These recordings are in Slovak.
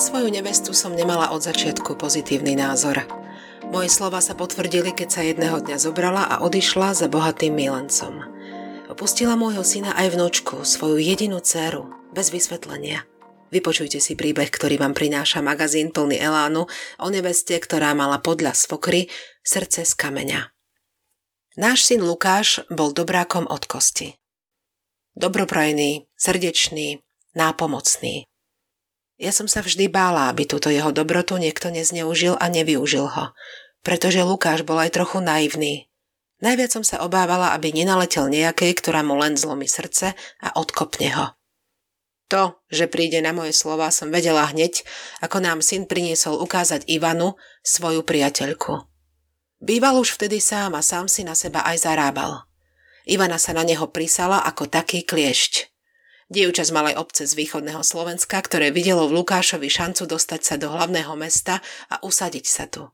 svoju nevestu som nemala od začiatku pozitívny názor. Moje slova sa potvrdili, keď sa jedného dňa zobrala a odišla za bohatým milencom. Opustila môjho syna aj vnúčku, svoju jedinú dceru, bez vysvetlenia. Vypočujte si príbeh, ktorý vám prináša magazín plný elánu o neveste, ktorá mala podľa svokry srdce z kameňa. Náš syn Lukáš bol dobrákom od kosti. Dobroprajný, srdečný, nápomocný. Ja som sa vždy bála, aby túto jeho dobrotu niekto nezneužil a nevyužil ho, pretože Lukáš bol aj trochu naivný. Najviac som sa obávala, aby nenaletel nejakej, ktorá mu len zlomí srdce a odkopne ho. To, že príde na moje slova, som vedela hneď, ako nám syn priniesol ukázať Ivanu, svoju priateľku. Býval už vtedy sám a sám si na seba aj zarábal. Ivana sa na neho prisala ako taký kliešť. Dievča z malej obce z východného Slovenska, ktoré videlo v Lukášovi šancu dostať sa do hlavného mesta a usadiť sa tu.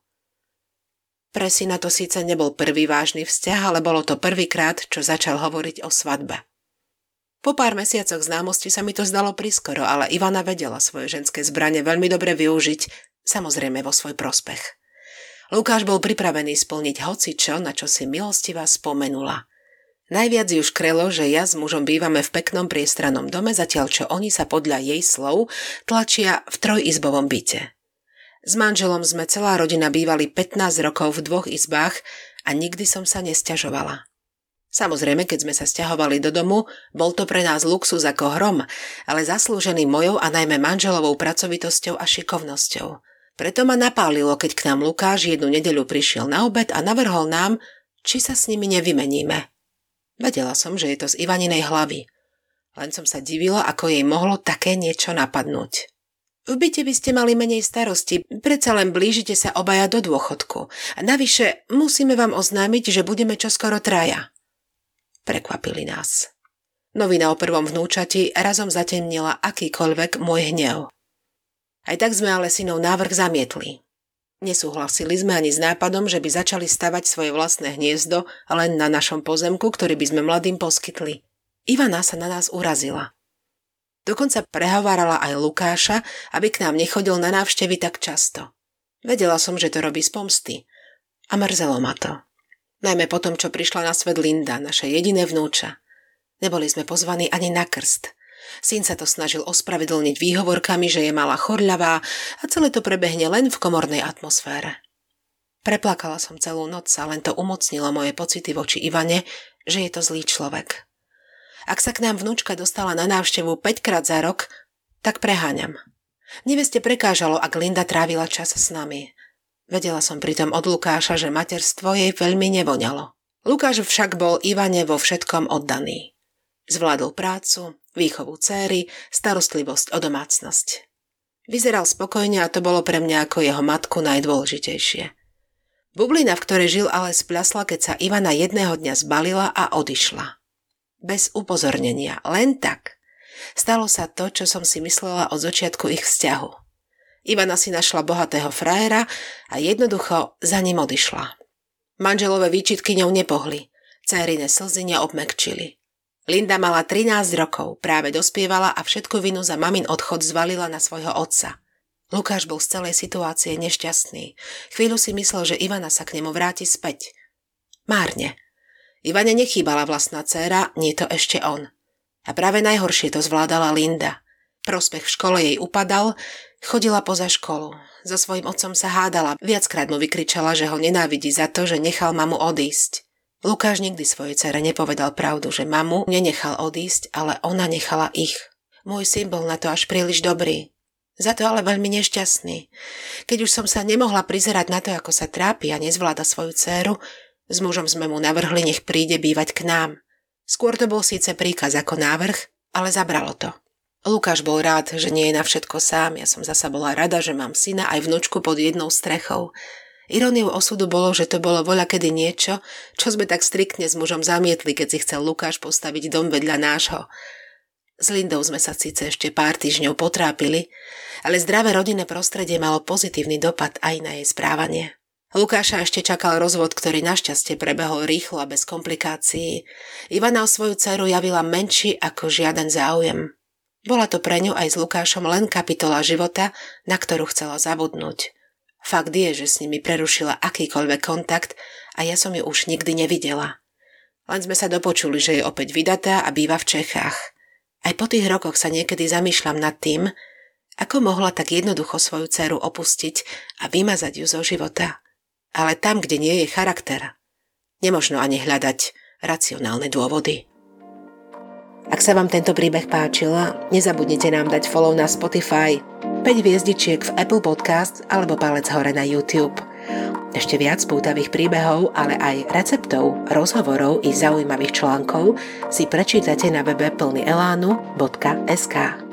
Pre syna to síce nebol prvý vážny vzťah, ale bolo to prvýkrát, čo začal hovoriť o svadbe. Po pár mesiacoch známosti sa mi to zdalo priskoro, ale Ivana vedela svoje ženské zbranie veľmi dobre využiť, samozrejme vo svoj prospech. Lukáš bol pripravený splniť hocičo, na čo si milostivá spomenula – Najviac ju škrelo, že ja s mužom bývame v peknom priestrannom dome, zatiaľ čo oni sa podľa jej slov tlačia v trojizbovom byte. S manželom sme celá rodina bývali 15 rokov v dvoch izbách a nikdy som sa nesťažovala. Samozrejme, keď sme sa stiahovali do domu, bol to pre nás luxus ako hrom, ale zaslúžený mojou a najmä manželovou pracovitosťou a šikovnosťou. Preto ma napálilo, keď k nám Lukáš jednu nedeľu prišiel na obed a navrhol nám, či sa s nimi nevymeníme. Vedela som, že je to z Ivaninej hlavy. Len som sa divila, ako jej mohlo také niečo napadnúť. V byte by ste mali menej starosti, predsa len blížite sa obaja do dôchodku. A navyše musíme vám oznámiť, že budeme čoskoro traja. Prekvapili nás. Novina o prvom vnúčati razom zatemnila akýkoľvek môj hnev. Aj tak sme ale synov návrh zamietli. Nesúhlasili sme ani s nápadom, že by začali stavať svoje vlastné hniezdo len na našom pozemku, ktorý by sme mladým poskytli. Ivana sa na nás urazila. Dokonca prehovárala aj Lukáša, aby k nám nechodil na návštevy tak často. Vedela som, že to robí z pomsty. A mrzelo ma to. Najmä potom, čo prišla na svet Linda, naše jediné vnúča. Neboli sme pozvaní ani na krst. Syn sa to snažil ospravedlniť výhovorkami, že je malá chorľavá a celé to prebehne len v komornej atmosfére. Preplakala som celú noc a len to umocnilo moje pocity voči Ivane, že je to zlý človek. Ak sa k nám vnúčka dostala na návštevu 5 krát za rok, tak preháňam. Neveste prekážalo, ak Linda trávila čas s nami. Vedela som pritom od Lukáša, že materstvo jej veľmi nevoňalo. Lukáš však bol Ivane vo všetkom oddaný. Zvládol prácu, výchovu céry, starostlivosť o domácnosť. Vyzeral spokojne a to bolo pre mňa ako jeho matku najdôležitejšie. Bublina, v ktorej žil, ale spľasla, keď sa Ivana jedného dňa zbalila a odišla. Bez upozornenia, len tak. Stalo sa to, čo som si myslela od začiatku ich vzťahu. Ivana si našla bohatého frajera a jednoducho za ním odišla. Manželové výčitky ňou nepohli, cérine slzy neobmekčili. Linda mala 13 rokov, práve dospievala a všetku vinu za mamin odchod zvalila na svojho otca. Lukáš bol z celej situácie nešťastný. Chvíľu si myslel, že Ivana sa k nemu vráti späť. Márne. Ivane nechýbala vlastná dcéra, nie to ešte on. A práve najhoršie to zvládala Linda. Prospech v škole jej upadal, chodila poza školu. So svojím otcom sa hádala, viackrát mu vykričala, že ho nenávidí za to, že nechal mamu odísť. Lukáš nikdy svojej cere nepovedal pravdu, že mamu nenechal odísť, ale ona nechala ich. Môj syn bol na to až príliš dobrý. Za to ale veľmi nešťastný. Keď už som sa nemohla prizerať na to, ako sa trápi a nezvláda svoju dceru, s mužom sme mu navrhli, nech príde bývať k nám. Skôr to bol síce príkaz ako návrh, ale zabralo to. Lukáš bol rád, že nie je na všetko sám, ja som zasa bola rada, že mám syna aj vnúčku pod jednou strechou. Iróniou osudu bolo, že to bolo voľa kedy niečo, čo sme tak striktne s mužom zamietli, keď si chcel Lukáš postaviť dom vedľa nášho. S Lindou sme sa síce ešte pár týždňov potrápili, ale zdravé rodinné prostredie malo pozitívny dopad aj na jej správanie. Lukáša ešte čakal rozvod, ktorý našťastie prebehol rýchlo a bez komplikácií. Ivana o svoju dceru javila menší ako žiaden záujem. Bola to pre ňu aj s Lukášom len kapitola života, na ktorú chcela zabudnúť. Fakt je, že s nimi prerušila akýkoľvek kontakt a ja som ju už nikdy nevidela. Len sme sa dopočuli, že je opäť vydatá a býva v Čechách. Aj po tých rokoch sa niekedy zamýšľam nad tým, ako mohla tak jednoducho svoju dceru opustiť a vymazať ju zo života. Ale tam, kde nie je charakter, nemožno ani hľadať racionálne dôvody. Ak sa vám tento príbeh páčila, nezabudnite nám dať follow na Spotify, 5 hviezdičiek v Apple Podcast alebo palec hore na YouTube. Ešte viac pútavých príbehov, ale aj receptov, rozhovorov i zaujímavých článkov si prečítate na webe plnyelánu.sk.